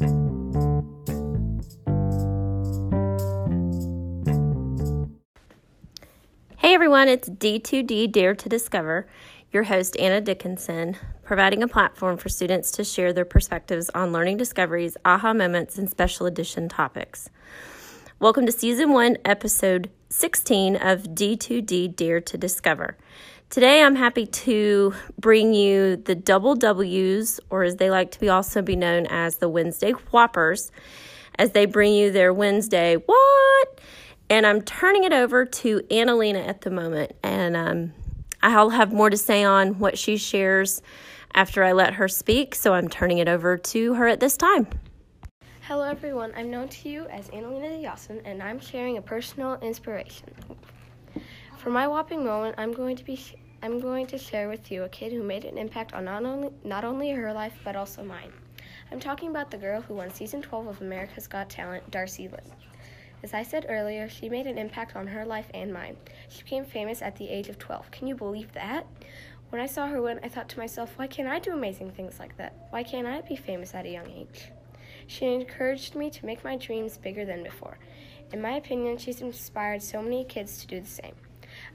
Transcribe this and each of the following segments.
Hey everyone, it's D2D Dare to Discover, your host Anna Dickinson, providing a platform for students to share their perspectives on learning discoveries, aha moments, and special edition topics. Welcome to Season 1, Episode 16 of D2D Dare to Discover. Today I'm happy to bring you the double W's, or as they like to be also be known as the Wednesday Whoppers, as they bring you their Wednesday what? And I'm turning it over to Annalena at the moment. And um, I'll have more to say on what she shares after I let her speak. So I'm turning it over to her at this time. Hello, everyone. I'm known to you as Annalena Yasin, and I'm sharing a personal inspiration. For my whopping moment, I'm going to be I'm going to share with you a kid who made an impact on not only not only her life but also mine. I'm talking about the girl who won season 12 of America's Got Talent, Darci Lynne. As I said earlier, she made an impact on her life and mine. She became famous at the age of 12. Can you believe that? When I saw her win, I thought to myself, why can't I do amazing things like that? Why can't I be famous at a young age? She encouraged me to make my dreams bigger than before. In my opinion, she's inspired so many kids to do the same.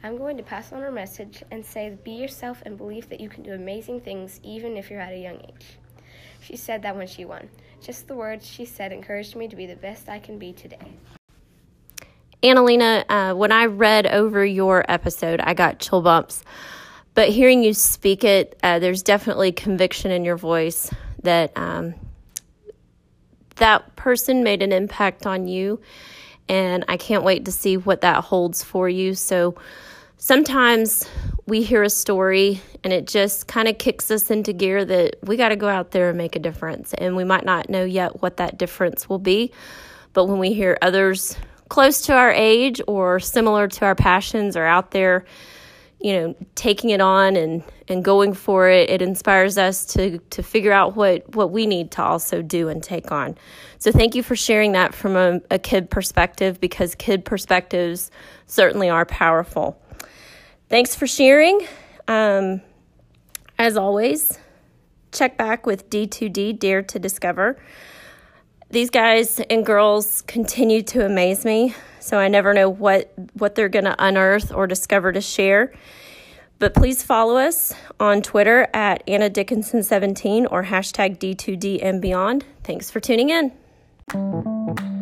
I'm going to pass on her message and say, be yourself and believe that you can do amazing things even if you're at a young age. She said that when she won. Just the words she said encouraged me to be the best I can be today. Annalena, uh, when I read over your episode, I got chill bumps. But hearing you speak it, uh, there's definitely conviction in your voice that um, that person made an impact on you. And I can't wait to see what that holds for you. So sometimes we hear a story and it just kind of kicks us into gear that we got to go out there and make a difference. And we might not know yet what that difference will be. But when we hear others close to our age or similar to our passions are out there, you know, taking it on and, and going for it, it inspires us to, to figure out what, what we need to also do and take on. So thank you for sharing that from a, a kid perspective because kid perspectives certainly are powerful. Thanks for sharing. Um, as always, check back with D2D Dare to Discover. These guys and girls continue to amaze me, so I never know what, what they're going to unearth or discover to share. But please follow us on Twitter at Anna Dickinson17 or hashtag D2D and beyond. Thanks for tuning in.